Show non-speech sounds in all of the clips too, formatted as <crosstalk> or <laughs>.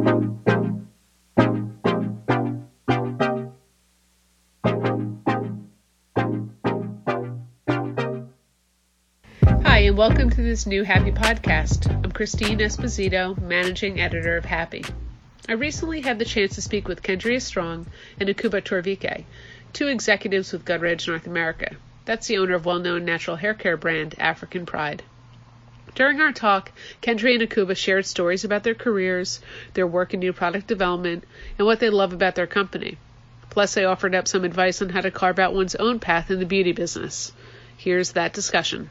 Hi, and welcome to this new Happy podcast. I'm Christine Esposito, managing editor of Happy. I recently had the chance to speak with Kendria Strong and Akuba Torvikey, two executives with Godrej North America. That's the owner of well-known natural hair care brand African Pride. During our talk, Kendria and Akuba shared stories about their careers, their work in new product development, and what they love about their company. Plus, they offered up some advice on how to carve out one's own path in the beauty business. Here's that discussion.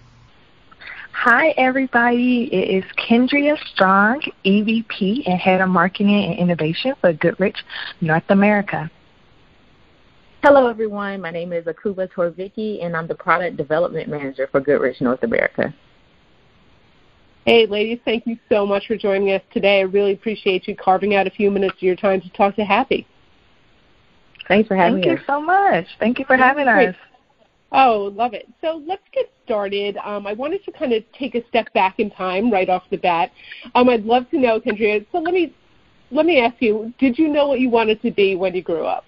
Hi, everybody. It is Kendria Strong, EVP and Head of Marketing and Innovation for Godrej North America. Hello, everyone. My name is Akuba Torvikey, and I'm the Product Development Manager for Godrej North America. Hey, ladies, thank you so much for joining us today. I really appreciate you carving out a few minutes of your time to talk to Happy. Thanks for having Thank us. Thank you so much. Thank you for having Great. us. Oh, love it. So let's get started. Um, I wanted to kind of take a step back in time right off the bat. Um, I'd love to know, Kendria. So let me let me ask you: Did you know what you wanted to be when you grew up?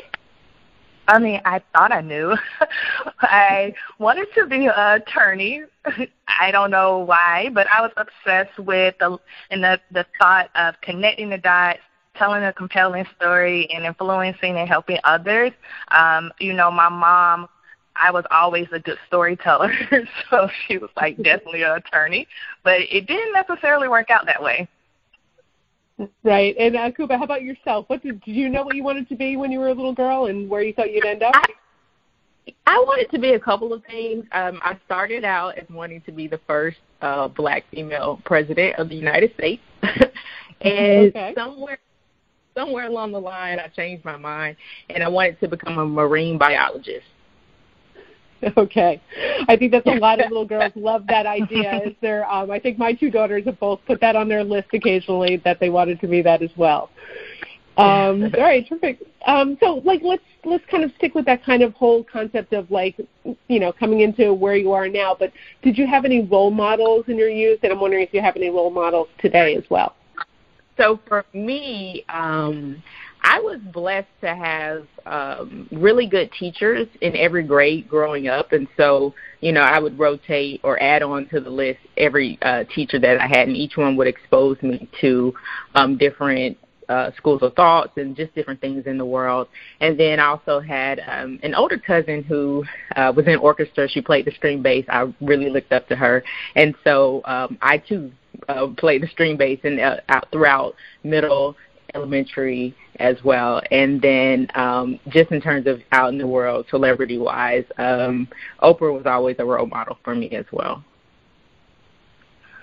I mean, I thought I knew. <laughs> I wanted to be an attorney. <laughs> I don't know why, but I was obsessed with the and the the thought of connecting the dots, telling a compelling story, and influencing and helping others. Um, you know, my mom. I was always a good storyteller, <laughs> so she was like definitely an attorney, but it didn't necessarily work out that way. Right. And uh, Kuba, how about yourself? What did, did you know what you wanted to be when you were a little girl, and where you thought you'd end up? I, I wanted to be a couple of things. Um, I started out as wanting to be the first uh, black female president of the United States, <laughs> and Okay. somewhere somewhere along the line, I changed my mind, and I wanted to become a marine biologist. <laughs> Okay, I think that's a lot of <laughs> little girls love that idea. Is there? Um, I think my two daughters have both put that on their list occasionally that they wanted to be that as well. Um, <laughs> all right, terrific. Um, so, like, let's let's kind of stick with that kind of whole concept of like, you know, coming into where you are now. But did you have any role models in your youth? And I'm wondering if you have any role models today as well. So for me, um, I was blessed to have um, really good teachers in every grade growing up, and so you know I would rotate or add on to the list every uh, teacher that I had, and each one would expose me to um, different uh, schools of thoughts and just different things in the world. And then I also had um, an older cousin who uh, was in orchestra. She played the string bass. I really looked up to her, and so um, I too uh, played the string bass and uh, out throughout middle, elementary as well. And then um, just in terms of out in the world, celebrity wise, um, Oprah was always a role model for me as well.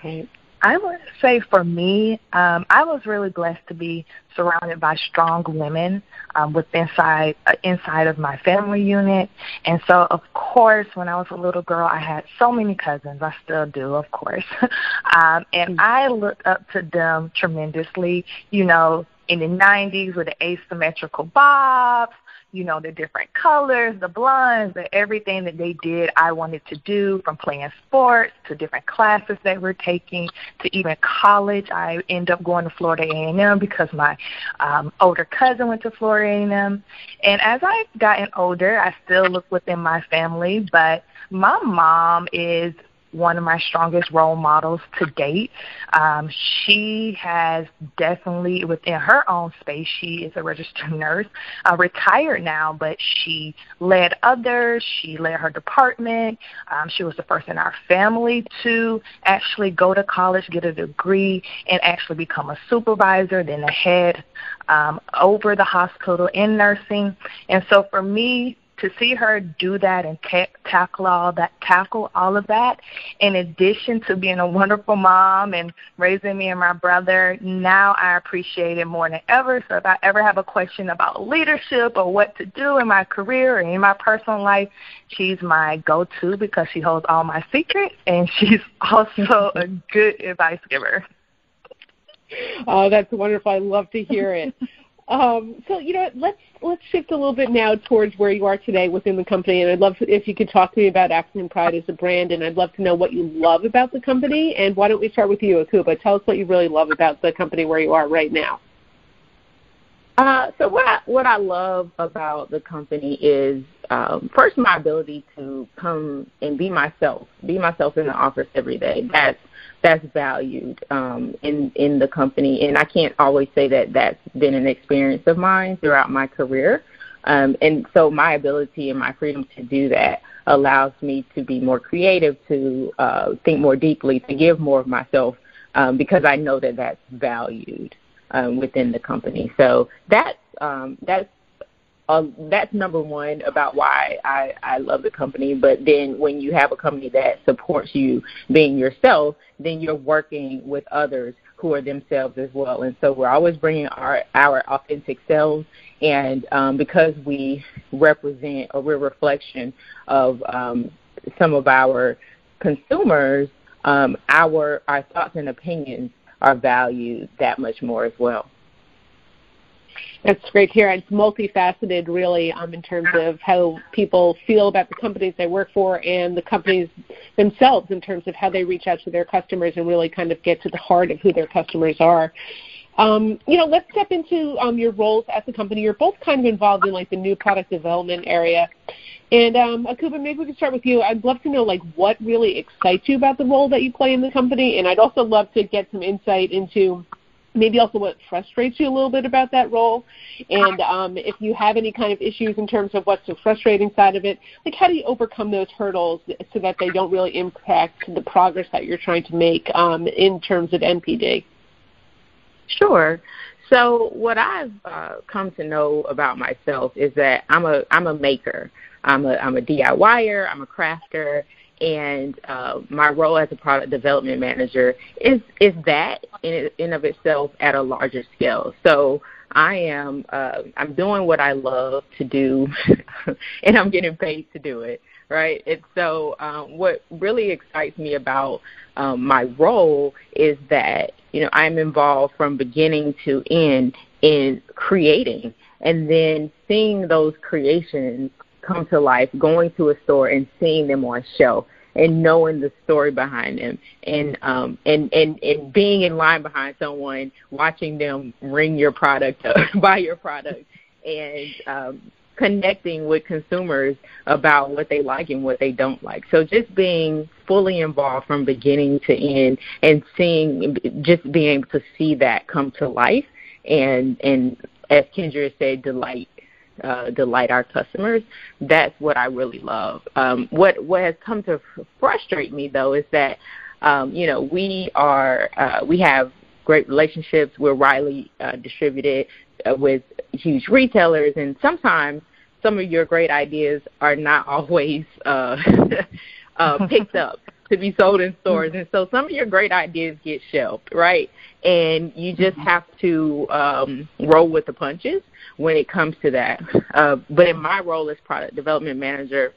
Right. I would say for me, um, I was really blessed to be surrounded by strong women um, with inside uh, inside of my family unit, and so of course, when I was a little girl, I had so many cousins. I still do, of course, <laughs> um, and I looked up to them tremendously. You know, in the '90s with the asymmetrical bobs, you know, the different colors, the blondes, the everything that they did, I wanted to do from playing sports to different classes they were taking to even college. I ended up going to Florida A&M because my um, older cousin went to Florida A&M. And as I've gotten older, I still look within my family, but my mom is one of my strongest role models to date. Um, she has definitely, within her own space, she is a registered <laughs> nurse, uh, retired now, but she led others. She led her department. Um, she was the first in our family to actually go to college, get a degree, and actually become a supervisor, then a head um, over the hospital in nursing. And so for me, to see her do that and ta- tackle all that, tackle all of that, in addition to being a wonderful mom and raising me and my brother, now I appreciate it more than ever. So if I ever have a question about leadership or what to do in my career or in my personal life, she's my go-to because she holds all my secrets and <laughs> she's also a good advice giver. Oh, that's wonderful. I love to hear it. <laughs> um, so you know, let's let's shift a little bit now towards where you are today within the company, and I'd love if you could talk to me about African Pride as a brand, and I'd love to know what you love about the company. And why don't we start with you, Akuba? Tell us what you really love about the company where you are right now. Uh, so what I, what I love about the company is um, first my ability to come and be myself, be myself in the office every day. That's that's valued um, in in the company, and I can't always say that that's been an experience of mine throughout my career. Um, and so my ability and my freedom to do that allows me to be more creative, to uh, think more deeply, to give more of myself um, because I know that that's valued um, within the company. So that's um, that's uh, that's number one about why I, I love the company. But then when you have a company that supports you being yourself, then you're working with others who are themselves as well. And so we're always bringing our our authentic selves. And um, because we represent or we're a reflection of um, some of our consumers, um, our our thoughts and opinions are valued that much more as well. That's great hear. It's multifaceted, really, um, in terms of how people feel about the companies they work for and the companies themselves in terms of how they reach out to their customers and really kind of get to the heart of who their customers are. Um, you know, let's step into um, your roles at the company. You're both kind of involved in like the new product development area. And um, Akuba, maybe we can start with you. I'd love to know like what really excites you about the role that you play in the company, and I'd also love to get some insight into maybe also what frustrates you a little bit about that role, and um, if you have any kind of issues in terms of what's the frustrating side of it. Like how do you overcome those hurdles so that they don't really impact the progress that you're trying to make um, in terms of NPD? Sure. So what I've uh, come to know about myself is that I'm a I'm a maker. I'm a I'm a DIYer. I'm a crafter, and uh, my role as a product development manager is is that in in of itself at a larger scale. So I am uh, I'm doing what I love to do, <laughs> and I'm getting paid to do it. Right. And so um, what really excites me about um, my role is that you know I'm involved from beginning to end in creating and then seeing those creations come to life, going to a store and seeing them on shelf and knowing the story behind them and um and and and being in line behind someone watching them ring your product up, <laughs> buy your product and um connecting with consumers about what they like and what they don't like. So just being fully involved from beginning to end and seeing just being able to see that come to life and and as Kendra said, delight uh, delight our customers. That's what I really love. Um, what what has come to frustrate me though is that um, you know we are uh, we have great relationships. We're widely uh, distributed uh, with huge retailers, and sometimes some of your great ideas are not <laughs> always uh, <laughs> uh, picked up to be sold in stores. And so some of your great ideas get shelved, right? And you just mm-hmm. have to um, roll with the punches when it comes to that. Uh, but in my role as product development manager,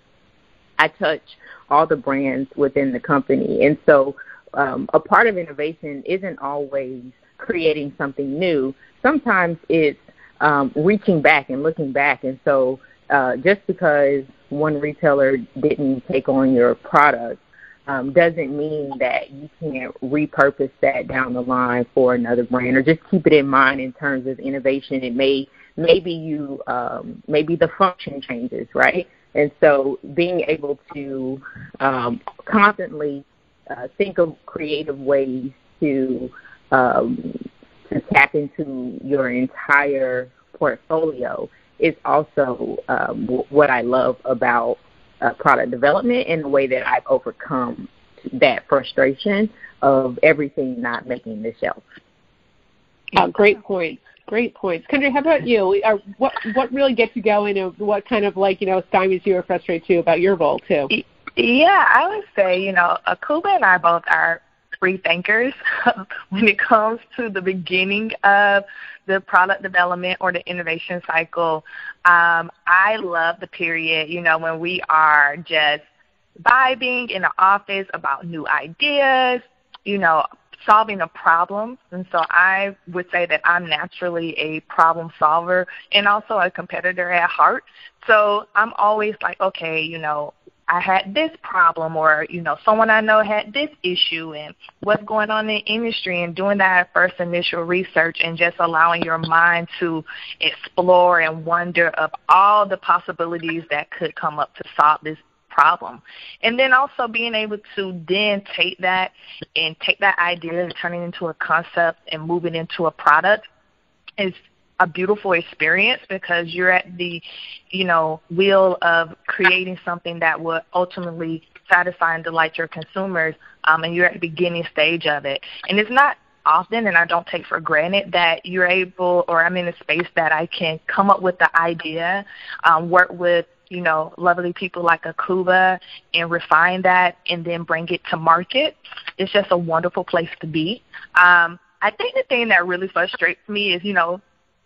I touch all the brands within the company. And so um, a part of innovation isn't always creating something new. Sometimes it's um, reaching back and looking back. And so uh, just because one retailer didn't take on your product um, doesn't mean that you can't repurpose that down the line for another brand or just keep it in mind in terms of innovation. It may maybe you um, maybe the function changes, right? And so being able to um, constantly uh, think of creative ways to um, to tap into your entire portfolio is also um, what I love about uh, product development and the way that I've overcome that frustration of everything not making the shelf. Uh, great point. Great points. Kendra, how about you? Uh, what what really gets you going, and what kind of like you know stymies you or frustrates you about your role too? Yeah, I would say you know Akuba and I both are free thinkers <laughs> when it comes to the beginning of the product development or the innovation cycle. Um, I love the period, you know, when we are just vibing in the office about new ideas, you know, solving a problem. And so I would say that I'm naturally a problem solver and also a competitor at heart. So I'm always like, okay, you know, I had this problem or, you know, someone I know had this issue and what's going on in the industry and doing that first initial research and just allowing your mind to explore and wonder of all the possibilities that could come up to solve this problem. And then also being able to then take that and take that idea and turn it into a concept and move it into a product is a beautiful experience because you're at the, you know, wheel of creating something that will ultimately satisfy and delight your consumers, um, and you're at the beginning stage of it. And it's not often, and I don't take for granted that you're able, or I'm in a space that I can come up with the idea, um, work with you know, lovely people like Akuba and refine that and then bring it to market. It's just a wonderful place to be. Um, I think the thing that really frustrates me is, you know,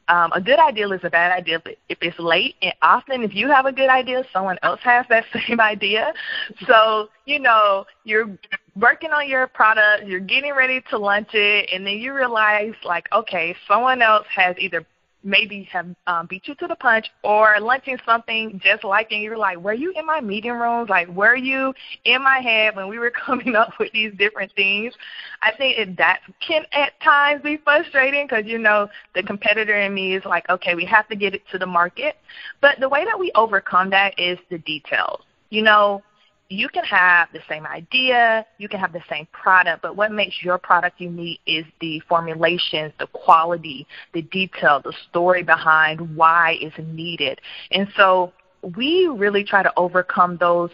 um, a good idea is a bad idea if it's late. And often, if you have a good idea, someone else has that <laughs> same idea. So, you know, you're working on your product, you're getting ready to launch it, and then you realize, like, okay, someone else has either maybe have um, beat you to the punch or lunching something just like and you're like, were you in my meeting rooms? Like, were you in my head when we were <laughs> coming up with these different things? I think that can at times be frustrating because, you know, the competitor in me is like, okay, we have to get it to the market. But the way that we overcome that is the details. You know, you can have the same idea, you can have the same product, but what makes your product unique is the formulations, the quality, the detail, the story behind why it's needed. And so we really try to overcome those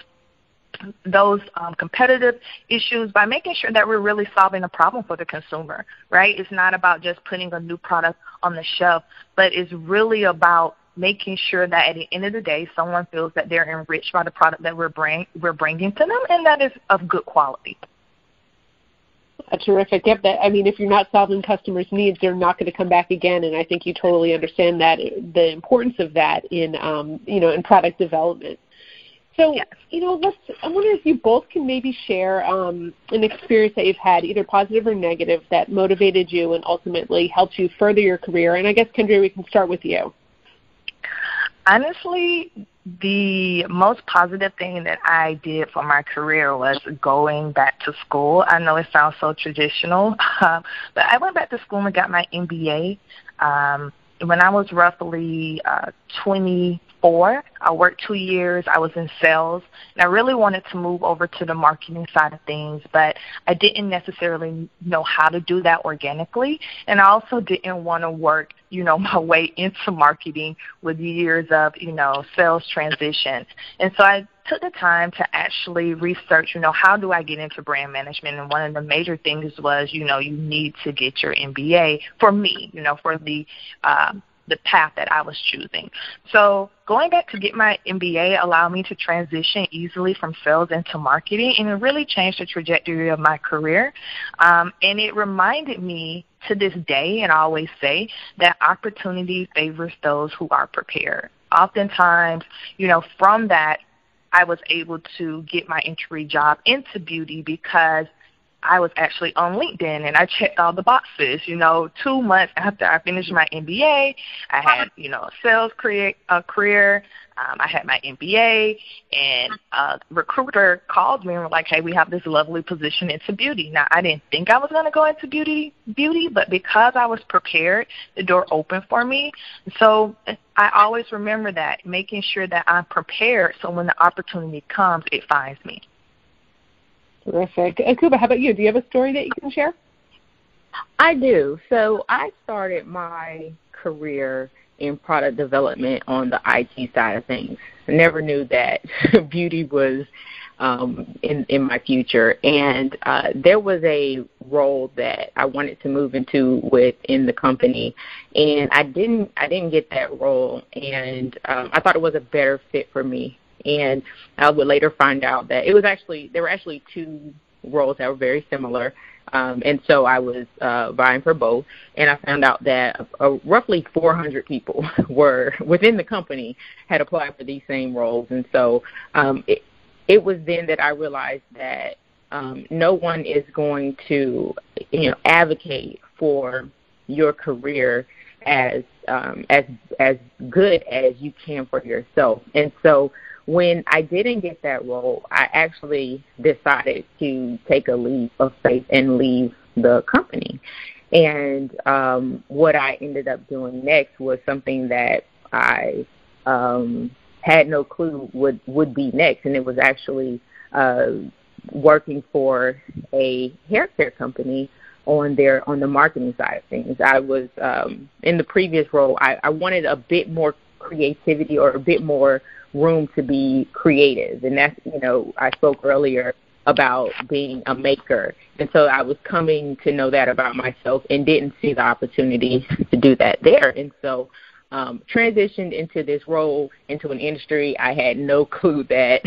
those um, competitive issues by making sure that we're really solving a problem for the consumer, right? It's not about just putting a new product on the shelf, but it's really about making sure that at the end of the day, someone feels that they're enriched by the product that we're bring we're bringing to them, and that is of good quality. That's terrific. Yep. That I mean, if you're not solving customers' needs, they're not going to come back again. And I think you totally understand that the importance of that in um, you know in product development. So, yes. you know, let's. I wonder if you both can maybe share um, an experience that you've had, either positive or negative, that motivated you and ultimately helped you further your career. And I guess, Kendra, we can start with you. Honestly, the most positive thing that I did for my career was going back to school. I know it sounds so traditional, <laughs> uh, but I went back to school and got my MBA. Um, when I was roughly uh, 24, I worked two years. I was in sales, and I really wanted to move over to the marketing side of things, but I didn't necessarily know how to do that organically, and I also didn't want to work, you know, <laughs> my way into marketing with years of, you know, sales transition. And so I took the time to actually research, you know, how do I get into brand management? And one of the major things was, you know, you need to get your MBA for me, you know, for the uh, the path that I was choosing. So going back to get my MBA allowed me to transition easily from sales into marketing, and it really changed the trajectory of my career. Um, and it reminded me to this day, and I always say that opportunity favors those who are prepared. Oftentimes, you know, from that I was able to get my entry job into beauty because I was actually on LinkedIn and I checked all the boxes. You know, two months after I finished my MBA, I had you know a sales career. A career. Um, I had my MBA, and a recruiter called me and was like, "Hey, we have this lovely position into beauty." Now, I didn't think I was going to go into beauty, beauty, but because I was prepared, the door opened for me. So I always remember that, making sure that I'm prepared, so when the opportunity comes, it finds me. Terrific. And Kuba, how about you? Do you have a story that you can share? I do. So I started my career in product development on the IT side of things. I never knew that <laughs> beauty was um, in in my future, and uh, there was a role that I wanted to move into within the company, and I didn't I didn't get that role, and um, I thought it was a better fit for me and I would later find out that it was actually there were actually two roles that were very similar. Um, and so I was uh, vying for both, and I found out that uh, roughly 400 people <laughs> were within the company had applied for these same roles, and so um, it, it was then that I realized that um, no one is going to, you know, advocate for your career as um, as as good as you can for yourself. And so when I didn't get that role, I actually decided to take a leap of faith and leave the company. And um, what I ended up doing next was something that I um, had no clue would would be next, and it was actually uh, working for a hair care company on their on the marketing side of things. I was um, in the previous role. I, I wanted a bit more creativity or a bit more room to be creative, and that's you know I spoke earlier about being a maker. And so I was coming to know that about myself and didn't see the opportunity to do that there. And so um, transitioned into this role into an industry I had no <laughs> clue that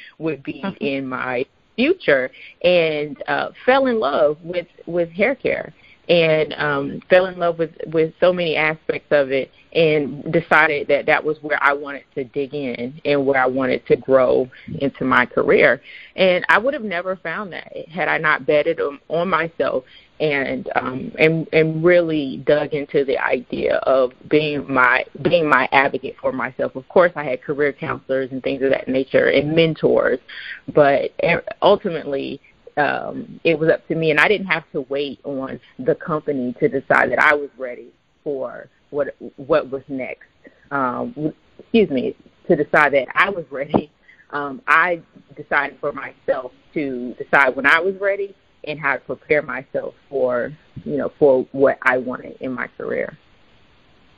<laughs> would be in my future and uh, fell in love with, with hair care and um, fell in love with, with so many aspects of it and decided that that was where I wanted to dig in and where I wanted to grow into my career. And I would have never found that had I not betted on, on myself and um and and really dug into the idea of being my being my advocate for myself. Of course, I had career counselors and things of that nature and mentors, but ultimately um it was up to me and I didn't have to wait on the company to decide that I was ready for what what was next. Um, excuse me, to decide that I was ready. Um, I decided for myself to decide when I was ready and how to prepare myself for you know for what I wanted in my career.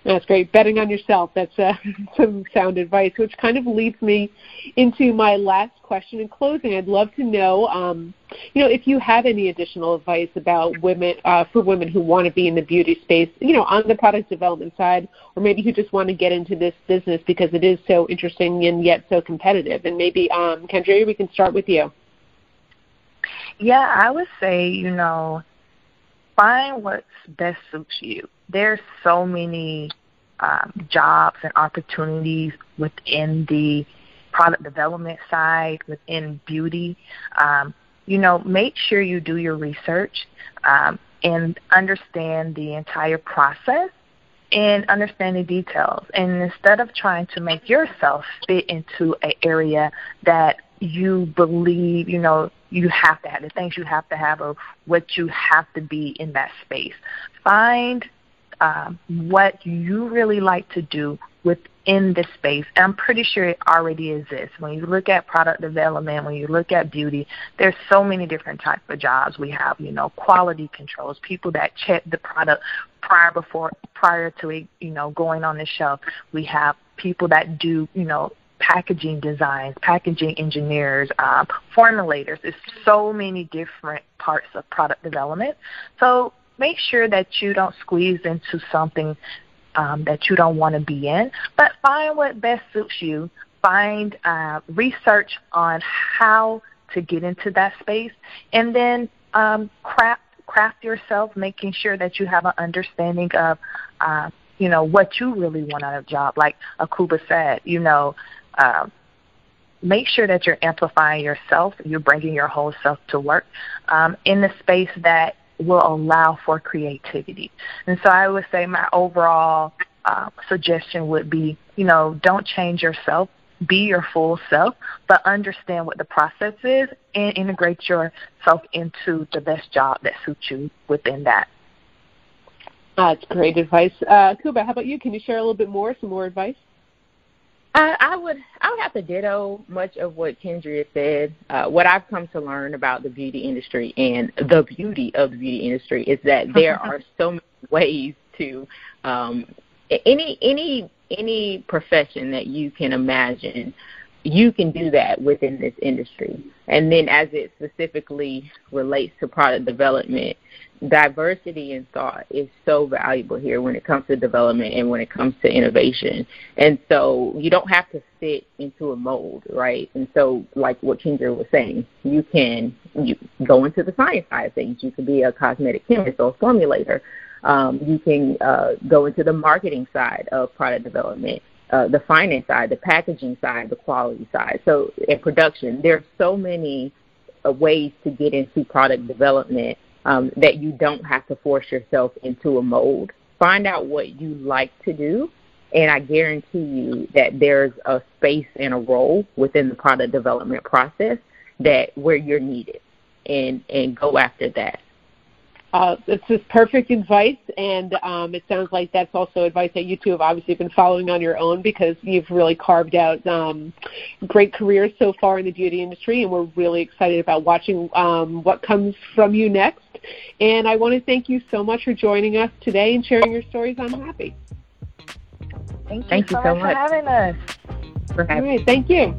That's great. Betting on yourself. That's uh, <laughs> some sound advice, which kind of leads me into my last question in closing. I'd love to know, um, you know, if you have any additional advice about women uh, for women who want to be in the beauty space, you know, on the product development side, or maybe who just want to get into this business because it is so interesting and yet so competitive. And maybe, um, Kendra, we can start with you. Yeah, I would say, you know, find what's best suits you. There's so many um, jobs and opportunities within the product development side, within beauty. Um, you know, make sure you do your research um, and understand the entire process and understand the details. And instead of trying to make yourself fit into an area that you believe, you know, you have to have, the things you have to have, or what you have to be in that space. Find um, what you really like to do within this space. And I'm pretty sure it already exists. When you look at product development, when you look at beauty, there's so many different types of jobs. We have, you know, quality controls, people that check the product prior before prior to it, you know, going on the shelf. We have people that do, you know, packaging designs, packaging engineers, um, formulators. There's so many different parts of product development. So make sure that you don't squeeze into something um, that you don't want to be in, but find what best suits you. Find uh, research on how to get into that space, and then um, craft craft yourself, making sure that you have an understanding of, uh, you know, what you really want out of a job. Like Akuba said, you know, um, make sure that you're amplifying yourself, you're bringing your whole self to work um, in the space that will allow for creativity. And so I would say my overall uh, suggestion would be, you know, don't change yourself, be your full self, but understand what the process is and integrate yourself into the best job that suits you within that. That's great advice. Uh, Kuba, how about you? Can you share a little bit more, some more advice? I, I would I would have to ditto much of what Kendria said. Uh, what I've come to learn about the beauty industry and the beauty of the beauty industry is that there <laughs> are so many ways to um, any any any profession that you can imagine. You can do that within this industry, and then as it specifically relates to product development, diversity in thought is so valuable here when it comes to development and when it comes to innovation. And so you don't have to fit into a mold, right? And so, like what Kendra was saying, you can you go into the science side of things. You could be a cosmetic chemist or a formulator. Um, you can uh, go into the marketing side of product development. Uh, the finance side, the packaging side, the quality side. So, in production, there are so many uh, ways to get into product development um, that you don't have to force yourself into a mold. Find out what you like to do And I guarantee you that there's a space and a role within the product development process that where you're needed and and go after that. Uh, it's just perfect advice, and um, it sounds like that's also advice that you two have obviously been following on your own because you've really carved out um, great careers so far in the beauty industry, and we're really excited about watching um, what comes from you next. And I want to thank you so much for joining us today and sharing your stories on Happy. Thank you, thank so, you so much, much, for having us. For having All right, thank you.